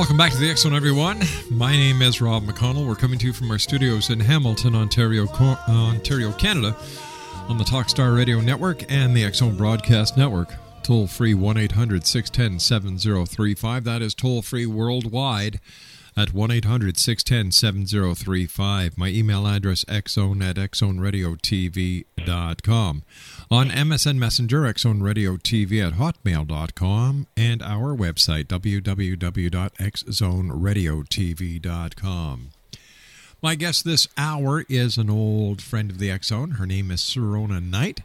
Welcome back to the X Zone, everyone. My name is Rob McConnell. We're coming to you from our studios in Hamilton, Ontario, uh, Ontario, Canada, on the Talkstar Radio Network and the X Zone Broadcast Network. Toll free 1 800 610 7035. That is toll free worldwide at 1 800 610 7035. My email address xzone at xzoneradiotv.com. On MSN Messenger, X Zone Radio TV at hotmail.com, and our website, www.xzoneradiotv.com. My guest this hour is an old friend of the X Zone. Her name is Sirona Knight.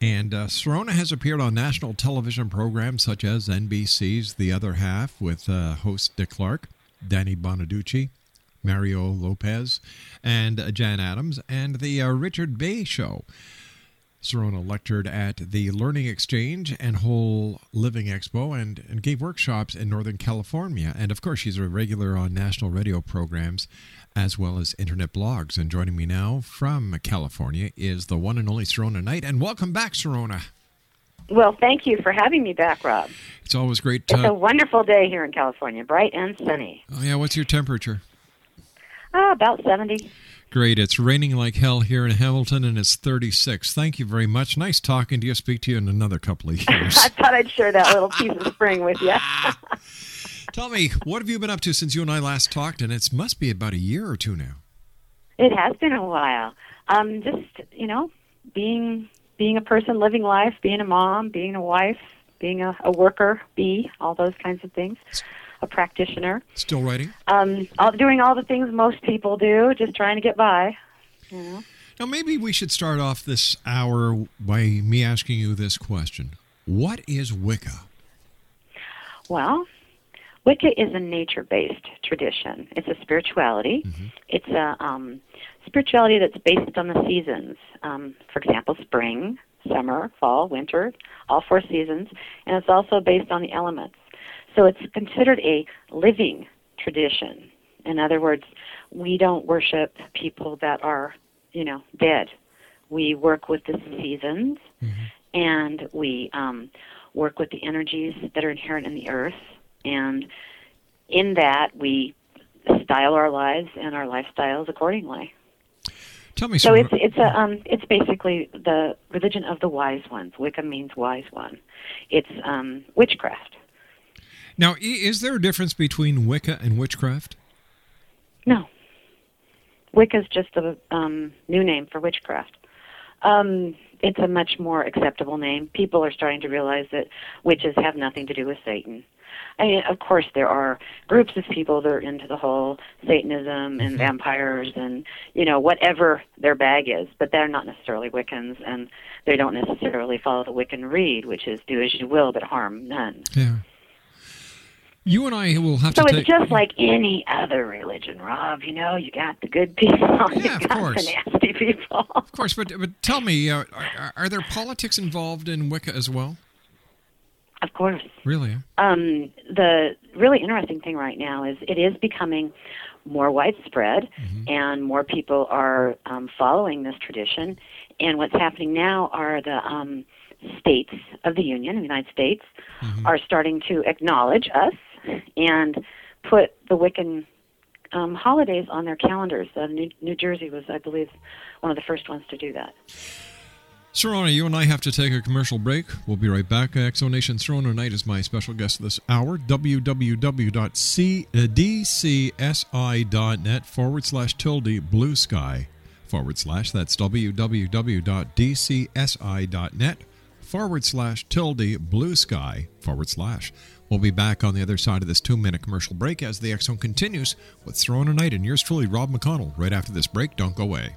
And uh, Sirona has appeared on national television programs such as NBC's The Other Half with uh, host Dick Clark, Danny Bonaduce, Mario Lopez, and uh, Jan Adams, and The uh, Richard Bey Show. Sirona lectured at the Learning Exchange and Whole Living Expo and, and gave workshops in Northern California. And of course, she's a regular on national radio programs as well as internet blogs. And joining me now from California is the one and only Sirona Knight. And welcome back, Sirona. Well, thank you for having me back, Rob. It's always great To... It's a wonderful day here in California, bright and sunny. Oh, yeah, what's your temperature? Ah, about 70. Great. It's raining like hell here in Hamilton and it's 36. Thank you very much. Nice talking to you. Speak to you in another couple of years. I thought I'd share that little piece of spring with you. Tell me, what have you been up to since you and I last talked? And it must be about a year or two now. it has been a while. Um, just, you know, being being a person, living life, being a mom, being a wife, being a, a worker, bee, all those kinds of things. A practitioner. Still writing? Um, all, doing all the things most people do, just trying to get by. You know? Now, maybe we should start off this hour by me asking you this question What is Wicca? Well, Wicca is a nature-based tradition. It's a spirituality. It's a um, spirituality that's based on the seasons. Um, for example, spring, summer, fall, winter, all four seasons, and it's also based on the elements. So it's considered a living tradition. In other words, we don't worship people that are, you know, dead. We work with the seasons, and we um, work with the energies that are inherent in the earth, and in that we style our lives and our lifestyles accordingly. Tell me So it's it's a um it's basically the religion of the wise ones. Wicca means wise one. It's um witchcraft. Now, is there a difference between Wicca and witchcraft? No. Wicca is just a um, new name for witchcraft. Um, it's a much more acceptable name. People are starting to realize that witches have nothing to do with Satan. I mean, of course, there are groups of people that are into the whole Satanism and vampires and you know whatever their bag is, but they're not necessarily Wiccans, and they don't necessarily follow the Wiccan Rede, which is do as you will, but harm none. Yeah. You and I will have So to So it's just like any other religion, Rob. You know, you got the good people, you Yeah, of got course. the nasty people. of course, but but tell me, uh, are, are there politics involved in Wicca as well? Of course. Really? Um, the really interesting thing right now is it is becoming more widespread, and more people are um, following this tradition. And what's happening now are the um, states of the Union, the United States, are starting to acknowledge us and put the Wiccan um, holidays on their calendars. Uh, New, New Jersey was, I believe, one of the first ones to do that. Sirona, you and I have to take a commercial break. We'll be right back. Exonation Sirona Knight is my special guest this hour. www.dcsi.net forward slash tilde blue sky forward slash. That's www.dcsi.net forward slash tilde blue sky forward slash. We'll be back on the other side of this two minute commercial break as the X Zone continues with Sirona Knight and yours truly, Rob McConnell. Right after this break, don't go away.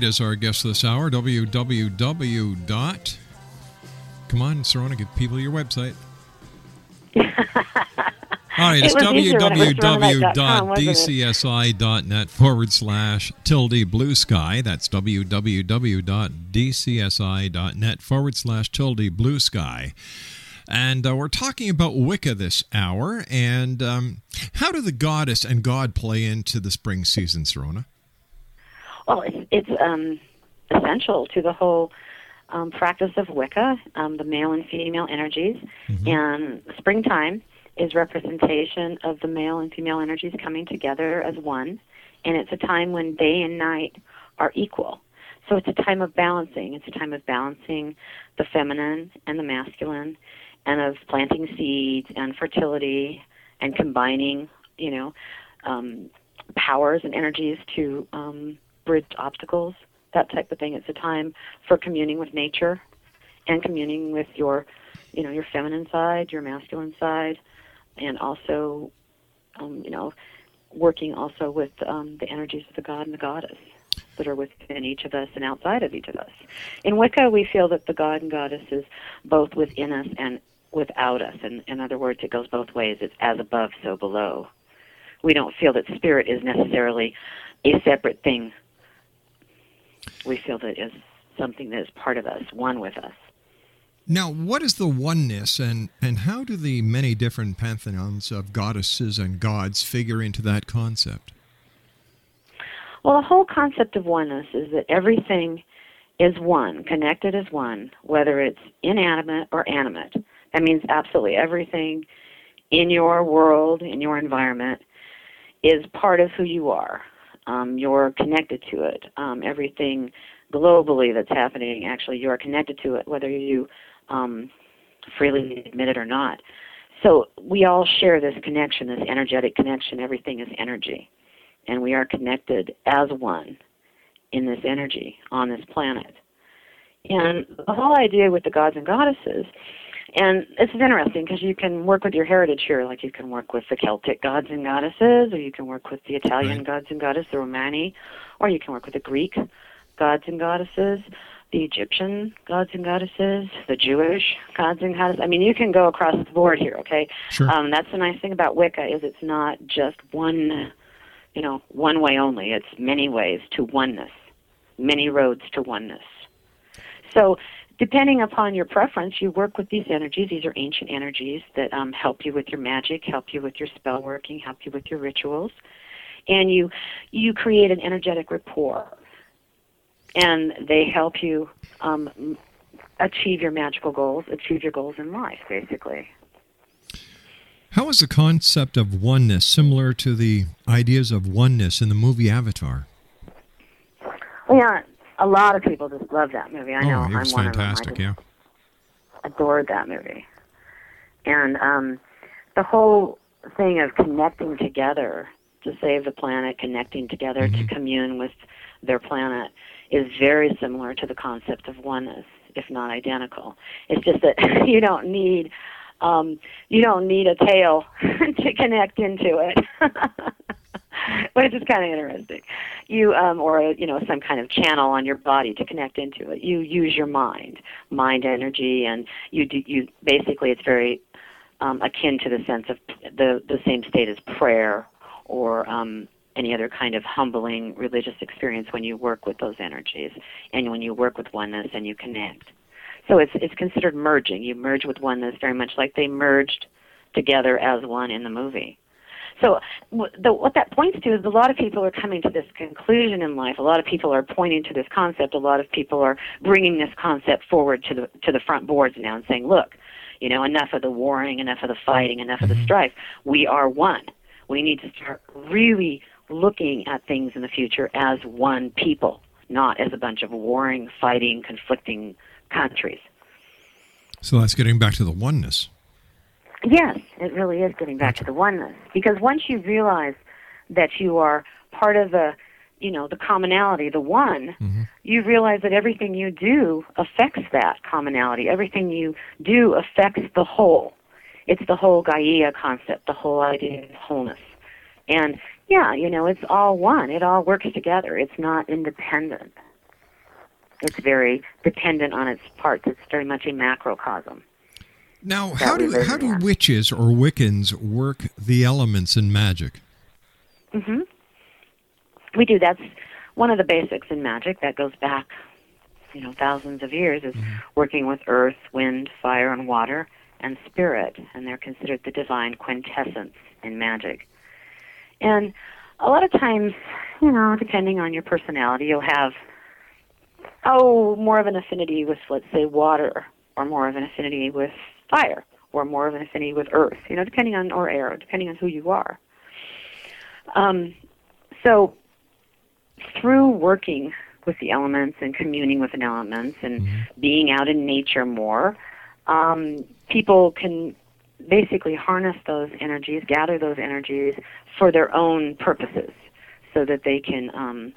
Knight is our guest this hour. www. dot. Come on, Sirona, give people your website. All right, it's It was easier when it was sironaknight.com, wasn't it? www.dcsi.net forward slash tilde blue sky. That's www.dcsi.net forward slash tilde blue sky. And uh, we're talking about Wicca this hour. And um, how do the goddess and God play into the spring season, Sirona? Well, it's, it's um, essential to the whole um, practice of Wicca, um, the male and female energies. And springtime is representation of the male and female energies coming together as one. And it's a time when day and night are equal. So it's a time of balancing. It's a time of balancing the feminine and the masculine, and of planting seeds and fertility, and combining, you know, um, powers and energies to um, bridge obstacles, that type of thing. It's a time for communing with nature and communing with your, you know, your feminine side, your masculine side, and also, um, you know, working also with um, the energies of the god and the goddess. that are within each of us and outside of each of us. In Wicca, we feel that the god and goddess is both within us and without us. And in other words, it goes both ways. It's as above, so below. We don't feel that spirit is necessarily a separate thing. We feel that it's something that is part of us, one with us. Now, what is the oneness, and, and how do the many different pantheons of goddesses and gods figure into that concept? Well, the whole concept of oneness is that everything is one, connected as one, whether it's inanimate or animate. That means absolutely everything in your world, in your environment, is part of who you are. Um, you're connected to it. Um, everything globally that's happening, actually, you are connected to it, whether you um, freely admit it or not. So we all share this connection, this energetic connection. Everything is energy. And we are connected as one in this energy on this planet. And the whole idea with the gods and goddesses, and this is interesting because you can work with your heritage here, like you can work with the Celtic gods and goddesses, or you can work with the Italian Right. gods and goddesses, the Romani, or you can work with the Greek gods and goddesses, the Egyptian gods and goddesses, the Jewish gods and goddesses. I mean, you can go across the board here, okay? Sure. Um, that's the nice thing about Wicca is it's not just one, you know, one way only. It's many ways to oneness, many roads to oneness. So, depending upon your preference, you work with these energies. These are ancient energies that um, help you with your magic, help you with your spell working, help you with your rituals, and you you create an energetic rapport, and they help you um, achieve your magical goals, achieve your goals in life, basically. How is the concept of oneness similar to the ideas of oneness in the movie Avatar? Yeah, a lot of people just love that movie. I know oh, it was I'm one fantastic, of them. I yeah. adored that movie, and um, the whole thing of connecting together to save the planet, connecting together to commune with their planet, is very similar to the concept of oneness, if not identical. It's just that you don't need um, you don't need a tail to connect into it. it's just kind of interesting. You um, or you know some kind of channel on your body to connect into it. You use your mind, mind energy, and you do, you basically it's very um, akin to the sense of the the same state as prayer or um, any other kind of humbling religious experience when you work with those energies and when you work with oneness and you connect. So it's it's considered merging. You merge with oneness very much like they merged together as one in the movie. So the, what that points to is a lot of people are coming to this conclusion in life. A lot of people are pointing to this concept. A lot of people are bringing this concept forward to the to the front boards now and saying, "Look, you know, enough of the warring, enough of the fighting, enough of the mm-hmm. strife. We are one. We need to start really looking at things in the future as one people, not as a bunch of warring, fighting, conflicting countries." So that's getting back to the oneness. Yes, it really is getting back to the oneness. Because once you realize that you are part of the, you know, the commonality, the one, mm-hmm. you realize that everything you do affects that commonality. Everything you do affects the whole. It's the whole Gaia concept, the whole idea of wholeness. And yeah, you know, it's all one. It all works together. It's not independent. It's very dependent on its parts. It's very much a macrocosm. Now, how do how do witches or Wiccans work the elements in magic? Mm-hmm. We do. That's one of the basics in magic that goes back, you know, thousands of years is working with earth, wind, fire, and water, and spirit, and they're considered the divine quintessence in magic. And a lot of times, you know, depending on your personality, you'll have oh more of an affinity with, let's say, water, or more of an affinity with fire, or more of an affinity with earth. You know, depending on or air, depending on who you are. Um, so, through working with the elements and communing with the elements and being out in nature more, um, people can basically harness those energies, gather those energies for their own purposes, so that they can um,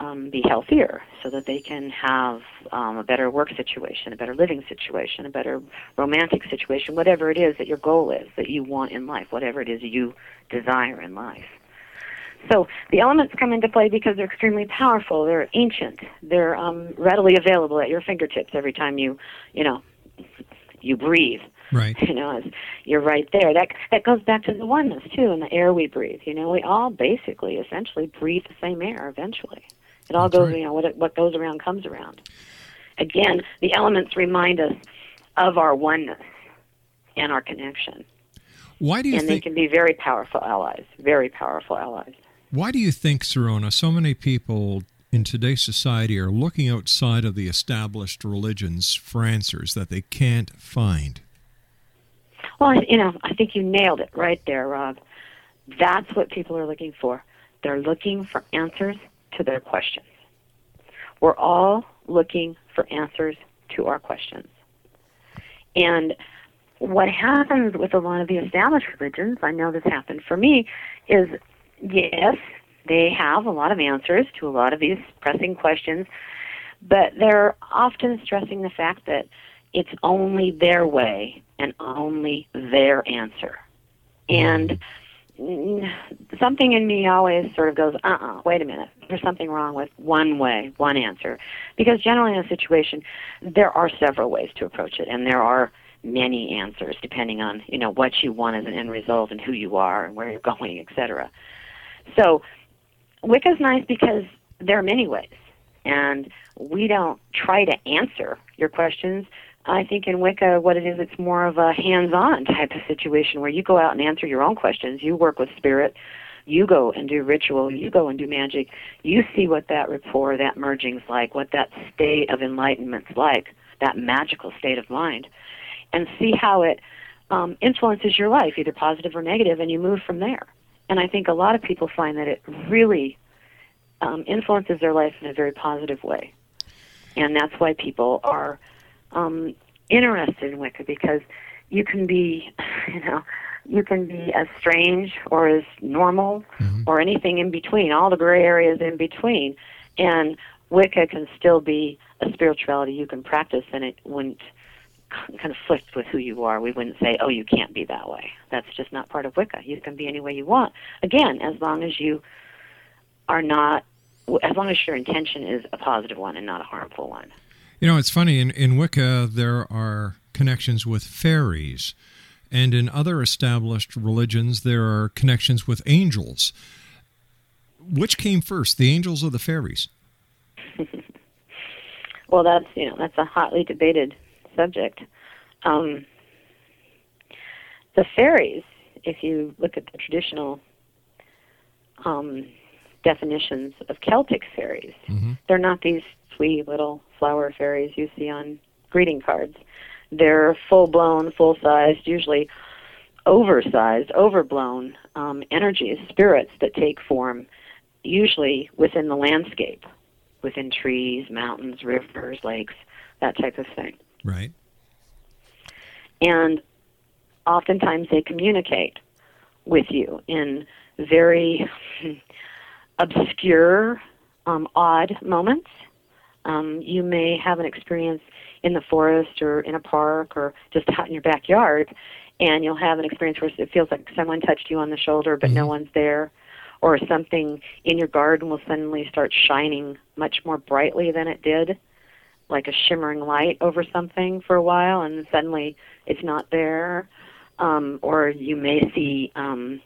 um, be healthier, so that they can have um, a better work situation, a better living situation, a better romantic situation, whatever it is that your goal is that you want in life, whatever it is you desire in life. So the elements come into play because they're extremely powerful. They're ancient. They're um, readily available at your fingertips every time you, you know, you breathe. Right. You know, you're right there. That that goes back to the oneness too, and the air we breathe. You know, we all basically, essentially, breathe the same air. Eventually, it all That's goes. right. You know, what what goes around comes around. Again, the elements remind us of our oneness and our connection, Why do you and they can be very powerful allies. Very powerful allies. Why do you think, Sirona, so many people in today's society are looking outside of the established religions for answers that they can't find? Well, you know, I think you nailed it right there, Rob. That's what people are looking for. They're looking for answers to their questions. We're all looking for answers to our questions. And what happens with a lot of the established religions, I know this happened for me, is yes, they have a lot of answers to a lot of these pressing questions, but they're often stressing the fact that it's only their way and only their answer. And something in me always sort of goes, uh uh wait a minute. There's something wrong with one way, one answer. Because generally in a situation, there are several ways to approach it, and there are many answers depending on, you know, what you want as an end result and who you are and where you're going, etc. So Wicca's nice because there are many ways, and we don't try to answer your questions. I think in Wicca, what it is, it's more of a hands-on type of situation where you go out and answer your own questions. You work with spirit. You go and do ritual. You go and do magic. You see what that rapport, that merging's like, what that state of enlightenment's like, that magical state of mind, and see how it um, influences your life, either positive or negative, and you move from there. And I think a lot of people find that it really um, influences their life in a very positive way. And that's why people are um, interested in Wicca because you can be, you know, you can be as strange or as normal or anything in between, all the gray areas in between. And Wicca can still be a spirituality you can practice, and it wouldn't conflict with who you are. We wouldn't say, oh, you can't be that way. That's just not part of Wicca. You can be any way you want. Again, as long as you are not, as long as your intention is a positive one and not a harmful one. You know, it's funny. In, in Wicca, there are connections with fairies. And in other established religions, there are connections with angels. Which came first, the angels or the fairies? Well, that's you know that's a hotly debated subject. Um, the fairies, if you look at the traditional um, definitions of Celtic fairies, they're not these sweet little flower fairies you see on greeting cards. They're full-blown, full-sized, usually oversized, overblown um, energies, spirits that take form, usually within the landscape, within trees, mountains, rivers, lakes, that type of thing. Right. And oftentimes they communicate with you in very obscure, um, odd moments. Um, you may have an experience in the forest or in a park or just out in your backyard, and you'll have an experience where it feels like someone touched you on the shoulder, but no one's there, or something in your garden will suddenly start shining much more brightly than it did, like a shimmering light over something for a while, and suddenly it's not there. Um, or you may see um,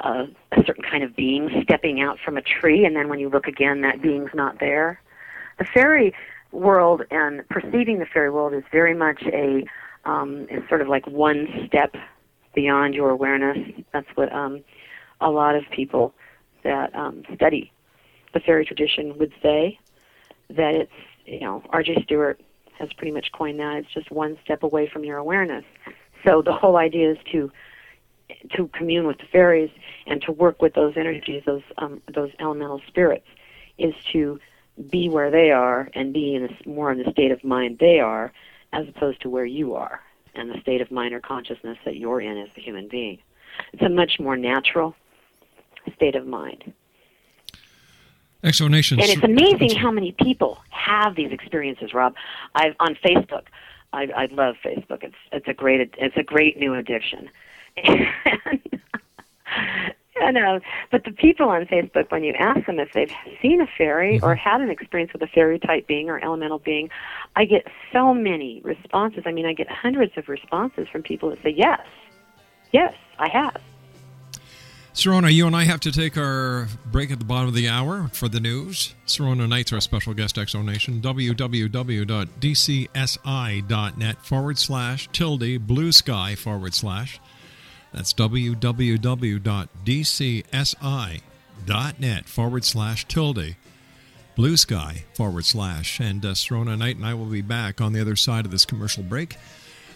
a, a certain kind of being stepping out from a tree, and then when you look again, that being's not there. The fairy world and perceiving the fairy world is very much a um, is sort of like one step beyond your awareness. That's what um, a lot of people that um, study the fairy tradition would say. That it's you know R.J. Stewart has pretty much coined that. It's just one step away from your awareness. So the whole idea is to to commune with the fairies and to work with those energies, those um, those elemental spirits, is to be where they are and be in a, more in the state of mind they are, as opposed to where you are and the state of mind or consciousness that you're in as a human being. It's a much more natural state of mind. Exonation. And it's amazing how many people have these experiences, Rob. I've on Facebook. I, I love Facebook. It's it's a great it's a great new addiction. And I know. But the people on Facebook, when you ask them if they've seen a fairy or mm-hmm. had an experience with a fairy type being or elemental being, I get so many responses. I mean, I get hundreds of responses from people that say, yes, yes, I have. Sirona, you and I have to take our break at the bottom of the hour for the news. Sirona Knight's our special guest, Exonation. www.dcsi.net forward slash tilde blue sky forward slash. That's www.dcsi.net forward slash tilde blue sky forward slash. And uh, Sirona Knight and I will be back on the other side of this commercial break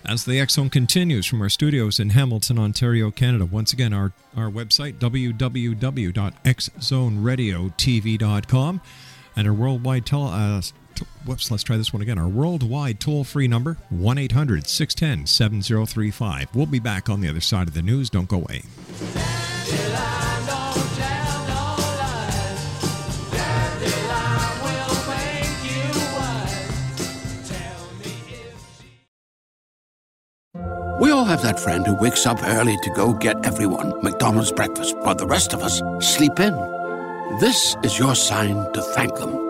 as the Zone continues from our studios in Hamilton, Ontario, Canada. Once again, our, our website, www.xzoneradiotv.com, and our worldwide tele. Uh, whoops, let's try this one again. Our worldwide toll free number, 1 800 610 7035. We'll be back on the other side of the news. Don't go away. We all have that friend who wakes up early to go get everyone McDonald's breakfast, while the rest of us sleep in. This is your sign to thank them.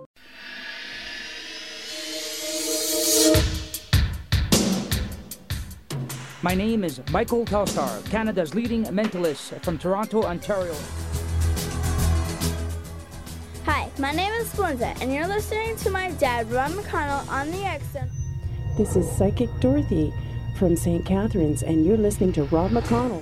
My name is Michael Telstar, Canada's leading mentalist from Toronto, Ontario. Hi, my name is Splinza, and you're listening to my dad, Rob McConnell, on the X This is Psychic Dorothy from St. Catharines, and you're listening to Rob McConnell.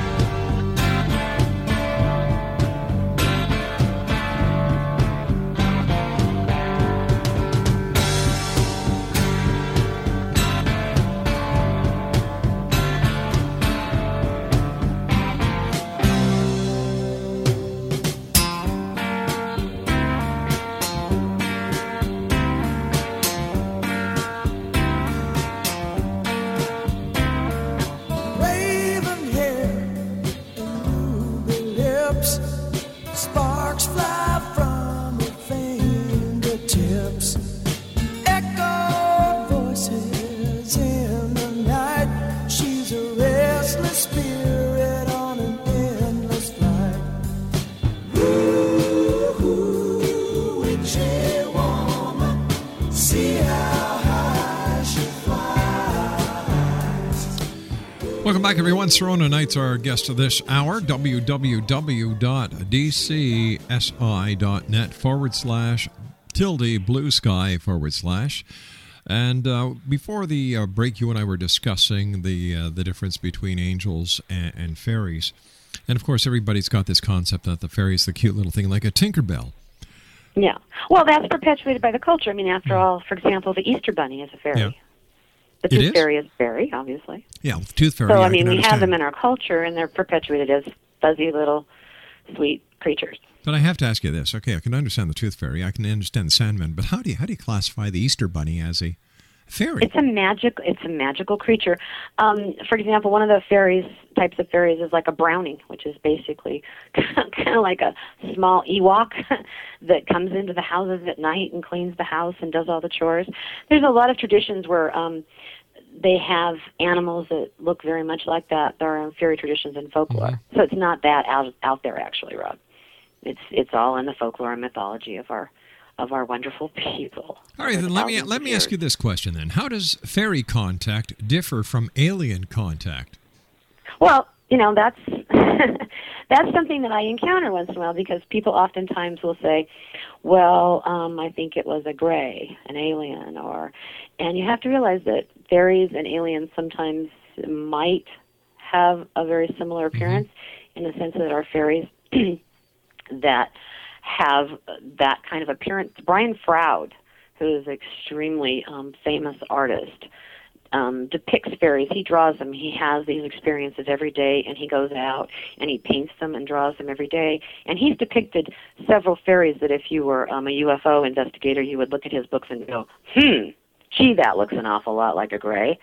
Everyone. Sirona Knight's our guest of this hour. www.dcsi.net forward slash tilde blue sky forward slash. And uh, before the uh, break, you and I were discussing the uh, the difference between angels and, and fairies. And of course, everybody's got this concept that the fairy is the cute little thing like a Tinkerbell. Yeah. Well, that's perpetuated by the culture. I mean, after all, for example, the Easter Bunny is a fairy. Yeah. The Tooth is? Fairy is fairy, obviously. Yeah, Tooth Fairy. so, yeah, I mean, can we have them in our culture, and they're perpetuated as fuzzy little sweet creatures. But I have to ask you this. Okay, I can understand the Tooth Fairy. I can understand the Sandman. But how do you how do you classify the Easter Bunny as a fairy? It's a magic. It's a magical creature. Um, for example, one of the fairies types of fairies is like a brownie, which is basically kind of like a small Ewok that comes into the houses at night and cleans the house and does all the chores. There's a lot of traditions where um, they have animals that look very much like that. There are fairy traditions and folklore, so it's not that out out there actually, Rob. It's it's all in the folklore and mythology of our of our wonderful people. All right, then let me let me ask you this question then: How does fairy contact differ from alien contact? Well, you know that's that's something that I encounter once in a while because people oftentimes will say, "Well, um, I think it was a gray, an alien," or, and you have to realize that fairies and aliens sometimes might have a very similar appearance in the sense that our fairies that have that kind of appearance. Brian Froud, who is an extremely um, famous artist, um, depicts fairies. He draws them. He has these experiences every day, and he goes out and he paints them and draws them every day. And he's depicted several fairies that, if you were um, a UFO investigator, you would look at his books and go, "Hmm, gee, that looks an awful lot like a gray."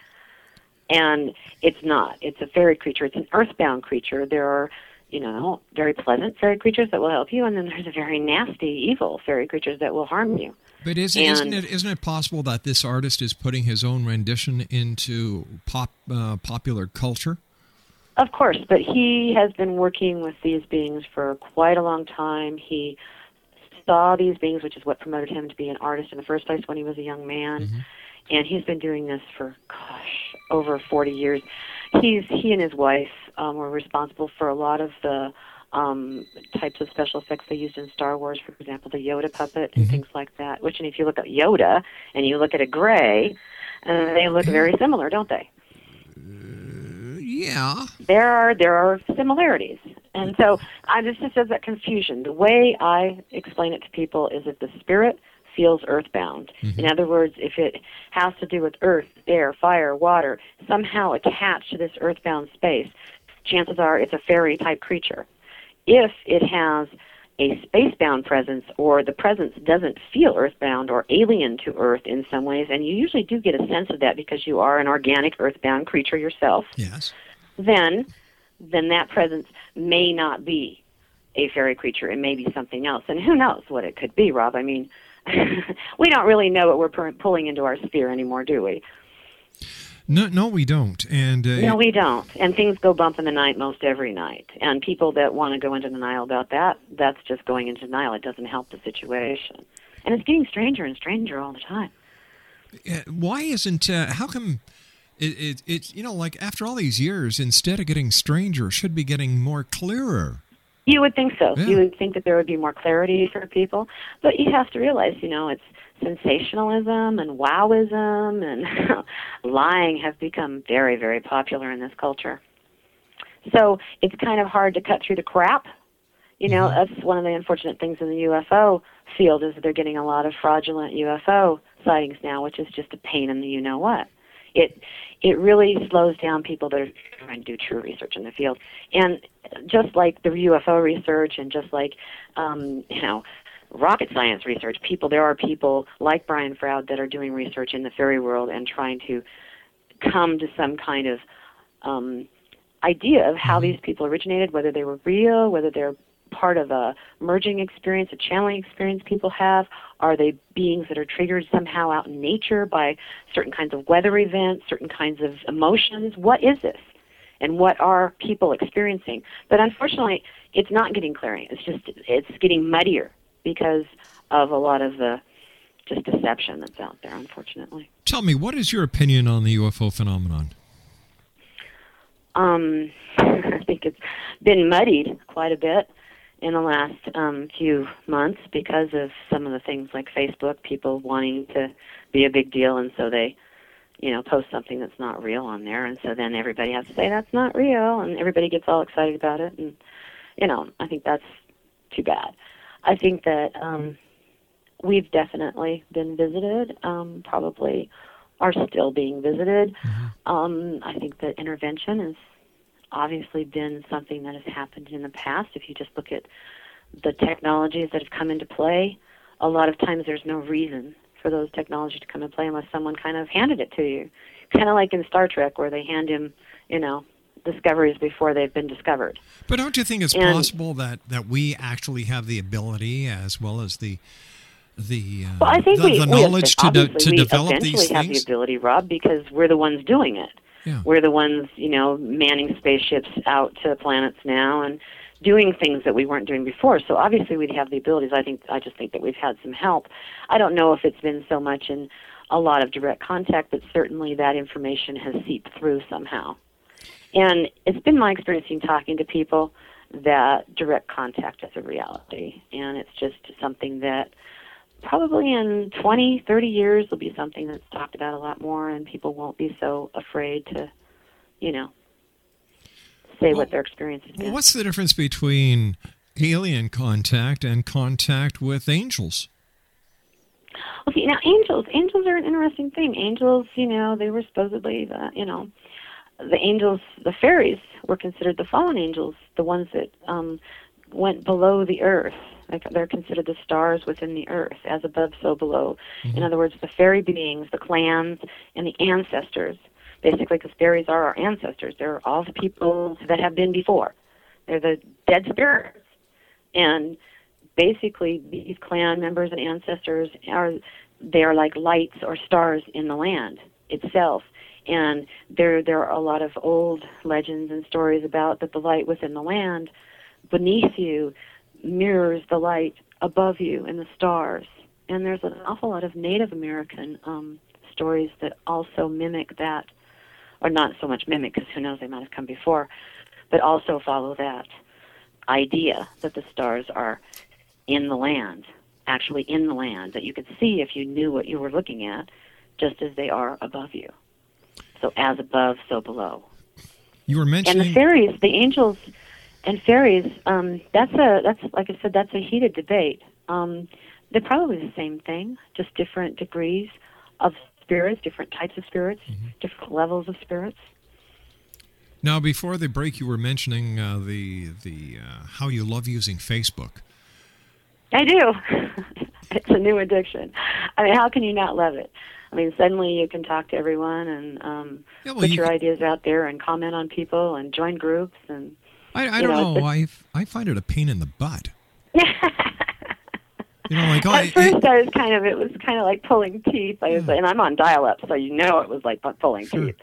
And it's not. It's a fairy creature. It's an earthbound creature. There are you know, very pleasant fairy creatures that will help you, and then there's a very nasty, evil fairy creatures that will harm you. But isn't, And- isn't it isn't it possible that this artist is putting his own rendition into pop uh, popular culture? Of course, but he has been working with these beings for quite a long time. He saw these beings, which is what promoted him to be an artist in the first place when he was a young man. And he's been doing this for, gosh, over 40 years. He's he and his wife um, were responsible for a lot of the um, types of special effects they used in Star Wars, for example, the Yoda puppet and things like that. Which, and if you look at Yoda and you look at a gray, uh, they look very similar, don't they? Yeah. there are there are similarities and so i just just as that confusion the way i explain it to people is that the spirit feels earthbound in mm-hmm. other words if it has to do with earth air fire water somehow attached to this earthbound space chances are it's a fairy type creature if it has a spacebound presence or the presence doesn't feel earthbound or alien to earth in some ways and you usually do get a sense of that because you are an organic earthbound creature yourself Yes. then then that presence may not be a fairy creature. It may be something else. And who knows what it could be, Rob? I mean, we don't really know what we're pulling into our sphere anymore, do we? No, no, we don't. And uh, No, we don't. And things go bump in the night most every night. And people that want to go into denial about that, that's just going into denial. It doesn't help the situation. And it's getting stranger and stranger all the time. why isn't? Uh, how come? It, it, it, you know, like after all these years, instead of getting stranger, should be getting more clearer. You would think so. Yeah. You would think that there would be more clarity for people, but you have to realize, you know, it's sensationalism and wowism and lying have become very, very popular in this culture. So it's kind of hard to cut through the crap. You know, mm-hmm. that's one of the unfortunate things in the UFO field is that they're getting a lot of fraudulent UFO sightings now, which is just a pain in the you know what. It it really slows down people that are trying to do true research in the field. And just like the UFO research and just like um, you know, rocket science research, people there are people like Brian Froud that are doing research in the fairy world and trying to come to some kind of um, idea of how these people originated, whether they were real, whether they're part of a merging experience, a channeling experience people have. Are they beings that are triggered somehow out in nature by certain kinds of weather events, certain kinds of emotions? What is this? And what are people experiencing? But unfortunately, it's not getting clearer. It's just it's getting muddier because of a lot of the just deception that's out there, unfortunately. Tell me, what is your opinion on the UFO phenomenon? um, I think it's been muddied quite a bit in the last um, few months because of some of the things like Facebook, people wanting to be a big deal, and so they, you know, post something that's not real on there, and so then everybody has to say that's not real, and everybody gets all excited about it, and you know, I think that's too bad. I think that um, we've definitely been visited, um, probably are still being visited. Um, I think that intervention has obviously been something that has happened in the past. If you just look at the technologies that have come into play, a lot of times there's no reason for those technologies to come into play unless someone kind of handed it to you. Kind of like in Star Trek where they hand him, you know, discoveries before they've been discovered. But don't you think it's And- possible that, that we actually have the ability as well as the the uh, Well, I think the, we, the we knowledge to, de- to we develop eventually these have the ability, Rob, because we're the ones doing it. Yeah. We're the ones, you know, manning spaceships out to planets now and doing things that we weren't doing before. So obviously we'd have the abilities. I think I just think that we've had some help. I don't know if it's been so much in a lot of direct contact, but certainly that information has seeped through somehow. And it's been my experience in talking to people that direct contact is a reality, and it's just something that probably in 20, 30 years will be something that's talked about a lot more, and people won't be so afraid to, you know, say what their experience has been. What's the difference between alien contact and contact with angels? Well, see, now angels, angels are an interesting thing. Angels, you know, they were supposedly the, you know, the angels, the fairies were considered the fallen angels, the ones that um, went below the earth. They're considered the stars within the earth, as above, so below. Mm-hmm. In other words, the fairy beings, the clans, and the ancestors. Basically, because fairies are our ancestors. They're all the people that have been before. They're the dead spirits. And basically, these clan members and ancestors are they are like lights or stars in the land itself. And there there are a lot of old legends and stories about that the light within the land beneath you mirrors the light above you in the stars. And there's an awful lot of Native American um, stories that also mimic that, or not so much mimic, because who knows, they might have come before, but also follow that idea that the stars are in the land, actually in the land, that you could see if you knew what you were looking at, just as they are above you. So as above, so below. You were And mentioning the fairies, the angels and fairies, um, that's a that's like I said, that's a heated debate. Um, they're probably the same thing, just different degrees of spirits, different types of spirits, different levels of spirits. now before the break. You were mentioning uh, the the uh, how you love using Facebook. I do. it's a new addiction. I mean, how can you not love it? I mean, suddenly you can talk to everyone and um, Yeah, well, put you your can- ideas out there and comment on people and join groups and. I, I don't know, know. I I find it a pain in the butt. you know, like oh, At it- first, I was kind of it was kind of like pulling teeth. I was, Hmm. and I'm on dial-up, so you know it was like pulling teeth.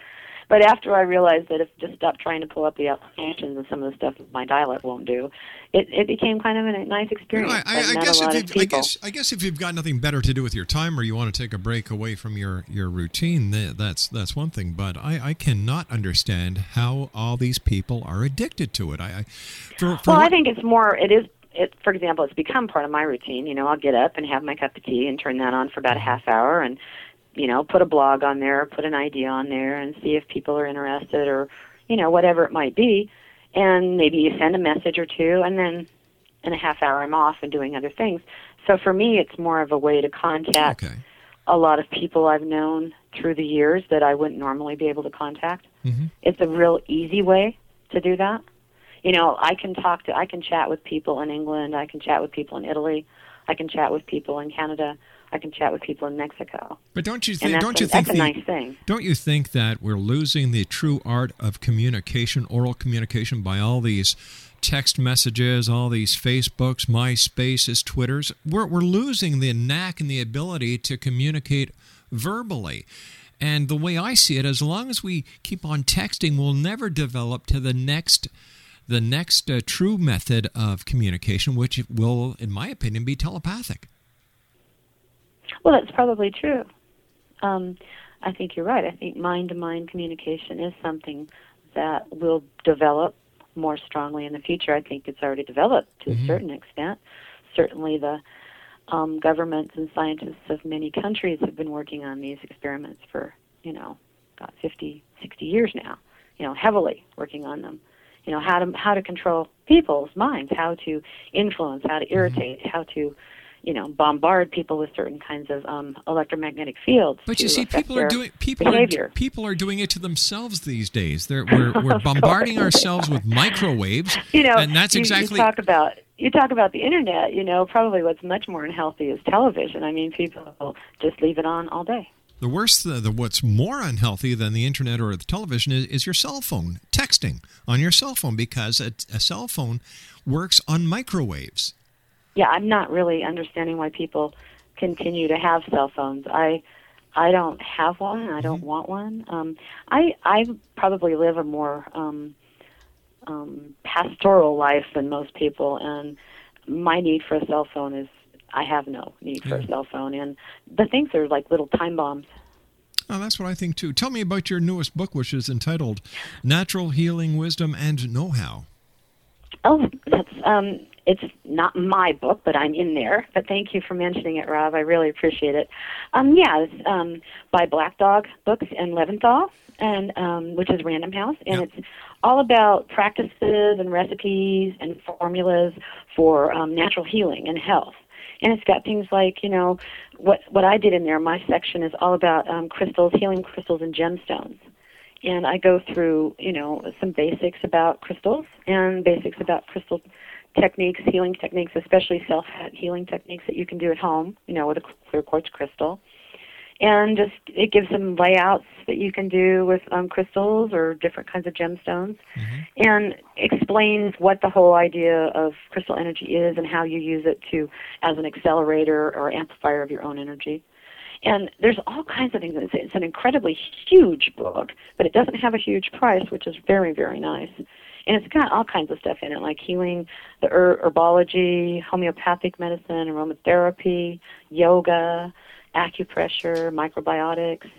But after I realized that if just stop trying to pull up the applications and some of the stuff that my dial-up won't do, it it became kind of a nice You experience. know, I, I, I guess if you, I guess I guess if you've got nothing better to do with your time, or you want to take a break away from your your routine, th- that's that's one thing. But I, I cannot understand how all these people are addicted to it. I, I for, for Well, I think it's more. It is. It, for example, it's become part of my routine. You know, I'll get up and have my cup of tea and turn that on for about a half hour, and you know, put a blog on there, put an idea on there, and see if people are interested, or you know, whatever it might be. And maybe you send a message or two, and then in a half hour, I'm off and doing other things. So for me, it's more of a way to contact a lot of people I've known through the years that I wouldn't normally be able to contact mm-hmm. it's a real easy way to do that. You know, I can talk to, I can chat with people in England, I can chat with people in Italy, I can chat with people in Canada, I can chat with people in Mexico. But don't you think? Don't you think that's the, a nice thing? Don't you think that we're losing the true art of communication, oral communication, by all these text messages, all these Facebooks, MySpaces, Twitters? We're we're losing the knack and the ability to communicate verbally. And the way I see it, as long as we keep on texting, we'll never develop to the next the next uh, true method of communication, which will, in my opinion, be telepathic. Well, that's probably true. Um, I think you're right. I think mind to mind communication is something that will develop more strongly in the future. I think it's already developed to Mhm. a certain extent. Certainly, the um, governments and scientists of many countries have been working on these experiments for, you know, about 50, 60 years now, you know, heavily working on them. You know, how to, how to control people's minds, how to influence, how to irritate, how to, you know, bombard people with certain kinds of um, electromagnetic fields. But you see, people are doing people behavior. are people are doing it to themselves these days. They're, we're we're bombarding ourselves with microwaves, you know, and that's you- exactly you talk about you talk about the internet. You know, probably what's much more unhealthy is television. I mean, people just leave it on all day. the worst. The, the what's more unhealthy than the internet or the television is, is your cell phone texting on your cell phone because a, a cell phone works on microwaves. Yeah, I'm not really understanding why people continue to have cell phones. I I don't have one. I don't want one. Um, I I probably live a more um, um, pastoral life than most people, and my need for a cell phone is I have no need for a cell phone, and the things are like little time bombs. Oh, that's what I think too. Tell me about your newest book, which is entitled Natural Healing Wisdom and Know How. Oh, that's um, it's not my book, but I'm in there. But thank you for mentioning it, Rob. I really appreciate it. Um, yeah, it's um, by Black Dog Books and Leventhal, and um, which is Random House, and it's all about practices and recipes and formulas for um, natural healing and health. And it's got things like, you know, what what I did in there. My section is all about um, crystals, healing crystals, and gemstones and I go through, you know, some basics about crystals and basics about crystal techniques, healing techniques, especially self healing techniques that you can do at home, you know, with a clear quartz crystal. And just it gives some layouts that you can do with um, crystals or different kinds of gemstones, and explains what the whole idea of crystal energy is and how you use it to as an accelerator or amplifier of your own energy. And there's all kinds of things. It's, it's an incredibly huge book, but it doesn't have a huge price, which is very, very nice. And it's got all kinds of stuff in it, like healing, the her- herbology, homeopathic medicine, aromatherapy, yoga, acupressure, microbiotics,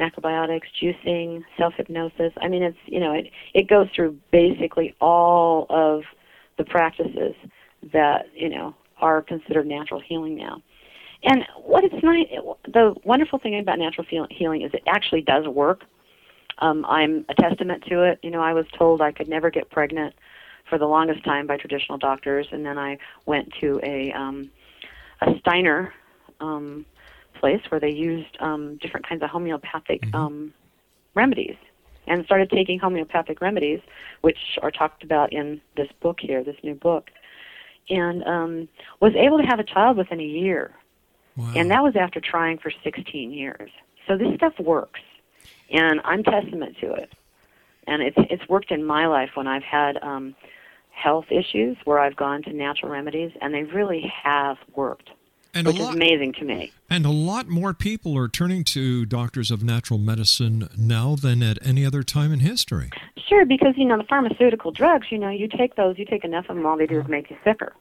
macrobiotics, juicing, self hypnosis. I mean, it's you know, it it goes through basically all of the practices that you know are considered natural healing now. And what it's nice, the wonderful thing about natural healing is it actually does work. Um, I'm a testament to it. You know, I was told I could never get pregnant for the longest time by traditional doctors, and then I went to a um, a Steiner um, place where they used um, different kinds of homeopathic um, remedies, and started taking homeopathic remedies, which are talked about in this book here, this new book, and um, was able to have a child within a year. And that was after trying for 16 years. So this stuff works, and I'm testament to it. And it's it's worked in my life when I've had um, health issues where I've gone to natural remedies, and they really have worked, And which is amazing to me. And a lot more people are turning to doctors of natural medicine now than at any other time in history. Sure, because you know the pharmaceutical drugs. You know, you take those, you take enough of them, all they do is make you sicker.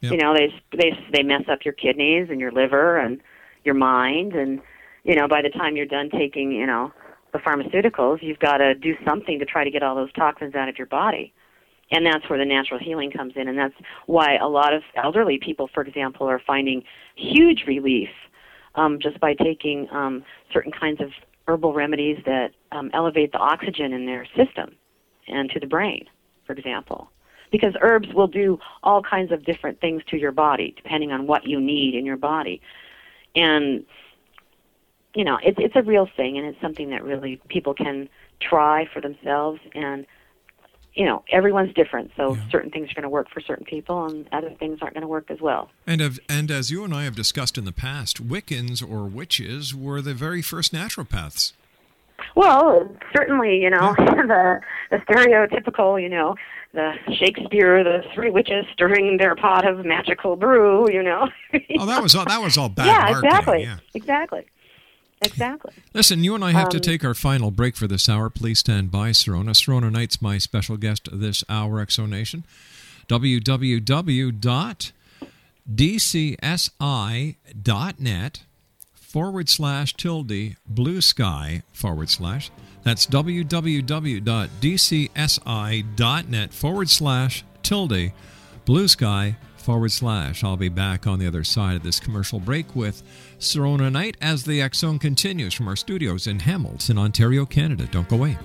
Yep. You know, they they they mess up your kidneys and your liver and your mind, and you know, by the time you're done taking, you know, the pharmaceuticals, you've got to do something to try to get all those toxins out of your body. And that's where the natural healing comes in, and that's why a lot of elderly people, for example, are finding huge relief um, just by taking um, certain kinds of herbal remedies that um, elevate the oxygen in their system and to the brain, for example. Because herbs will do all kinds of different things to your body depending on what you need in your body. And you know, it's it's a real thing and it's something that really people can try for themselves and you know, everyone's different, so certain things are going to work for certain people and other things aren't going to work as well. And of, and as you and I have discussed in the past, Wiccans or witches were the very first naturopaths. Well, certainly, you know, the the stereotypical, you know, the Shakespeare, the three witches stirring their pot of magical brew, you know. Oh, that was all, that was all bad yeah, marketing. exactly, Yeah. exactly, exactly. Listen, you and I have to Um, take our final break for this hour. Please stand by, Sirona. Sirona Knight's my special guest this hour, Exonation. www.dcsi.net forward slash tilde blue sky forward slash. That's www.dcsi.net forward slash tilde blue sky forward slash. I'll be back on the other side of this commercial break with Sirona Knight as the Zone continues from our studios in Hamilton, Ontario, Canada. Don't go away.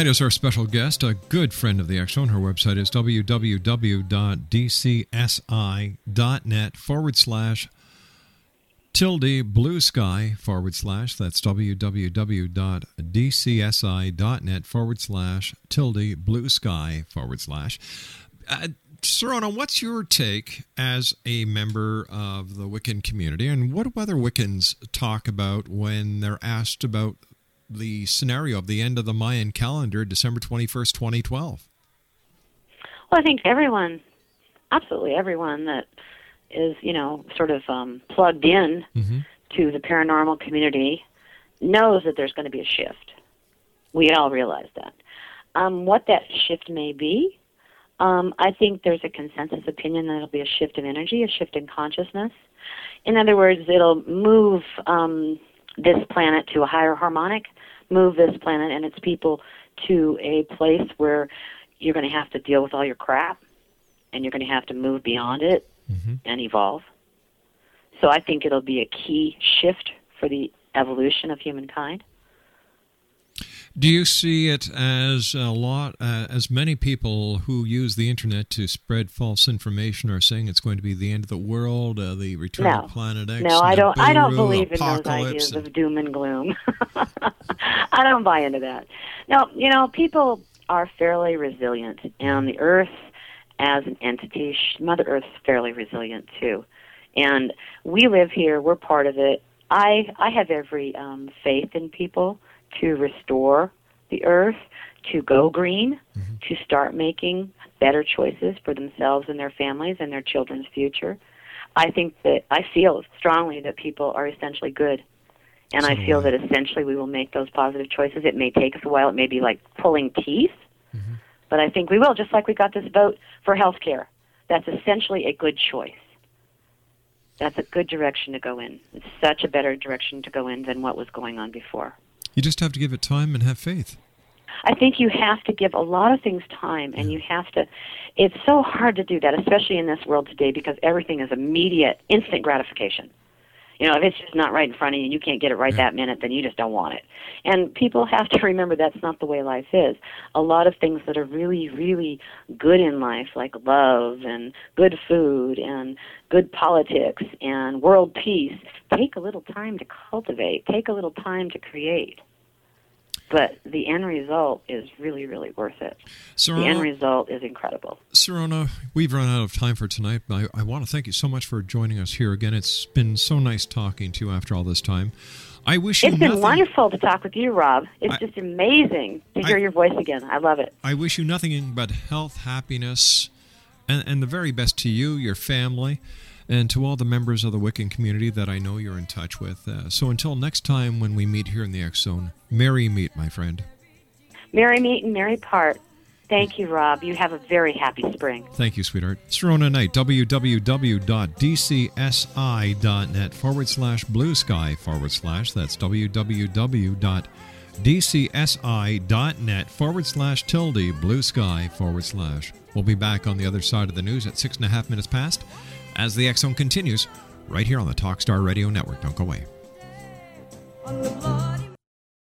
Sirona Knight is our special guest, a good friend of the Zone. Her website is www.dcsi.net forward slash tilde blue sky forward slash. That's www.dcsi.net forward slash tilde blue sky forward slash. Uh, Sirona, what's your take as a member of the Wiccan community, and what do other Wiccans talk about when they're asked about the scenario of the end of the Mayan calendar, December 21st, 2012? Well, I think everyone, absolutely everyone that is, you know, sort of um, plugged in to the paranormal community knows that there's going to be a shift. We all realize that. Um, what that shift may be, um, I think there's a consensus opinion that it'll be a shift of energy, a shift in consciousness. In other words, it'll move um, this planet to a higher harmonic, move this planet and its people to a place where you're going to have to deal with all your crap and you're going to have to move beyond it mm-hmm. and evolve. So I think it'll be a key shift for the evolution of humankind. Do you see it as a lot, uh, as many people who use the internet to spread false information are saying it's going to be the end of the world, uh, the return No. of Planet X? No, I don't. I don't believe in those apocalypse, ideas and- of doom and gloom. I don't buy into that. No, you know, people are fairly resilient, and the Earth, as an entity, sh- Mother Earth's fairly resilient too. And we live here; we're part of it. I I have every um, faith in people to restore the Earth, to go green, mm-hmm. to start making better choices for themselves and their families and their children's future. I think that I feel strongly that people are essentially good. And I feel that essentially we will make those positive choices. It may take us a while. It may be like pulling teeth. Mm-hmm. But I think we will, just like we got this vote for health care. That's essentially a good choice. That's a good direction to go in. It's such a better direction to go in than what was going on before. You just have to give it time and have faith. I think you have to give a lot of things time and you have to it's so hard to do that, especially in this world today because everything is immediate, instant gratification. You know, if it's just not right in front of you and you can't get it right that minute, then you just don't want it. And people have to remember that's not the way life is. A lot of things that are really, really good in life, like love and good food and good politics and world peace, take a little time to cultivate, take a little time to create. But the end result is really, really worth it. So, the end result is incredible. Sirona, we've run out of time for tonight. I, I want to thank you so much for joining us here again. It's been so nice talking to you after all this time. I wish you It's been nothing. wonderful to talk with you, Rob. It's I- just amazing to hear I- your voice again. I love it. I wish you nothing but health, happiness, and, and the very best to you, your family, and to all the members of the Wiccan community that I know you're in touch with. Uh, so until next time when we meet here in the X Zone, merry meet, my friend. Merry meet and merry part. Thank you, Rob. You have a very happy spring. Thank you, sweetheart. Sirona Knight, www.dcsi.net forward slash blue sky forward slash. That's www.dcsi.net forward slash tilde blue sky forward slash. We'll be back on the other side of the news at six and a half minutes past as the Zone continues right here on the Talkstar Radio Network. Don't go away.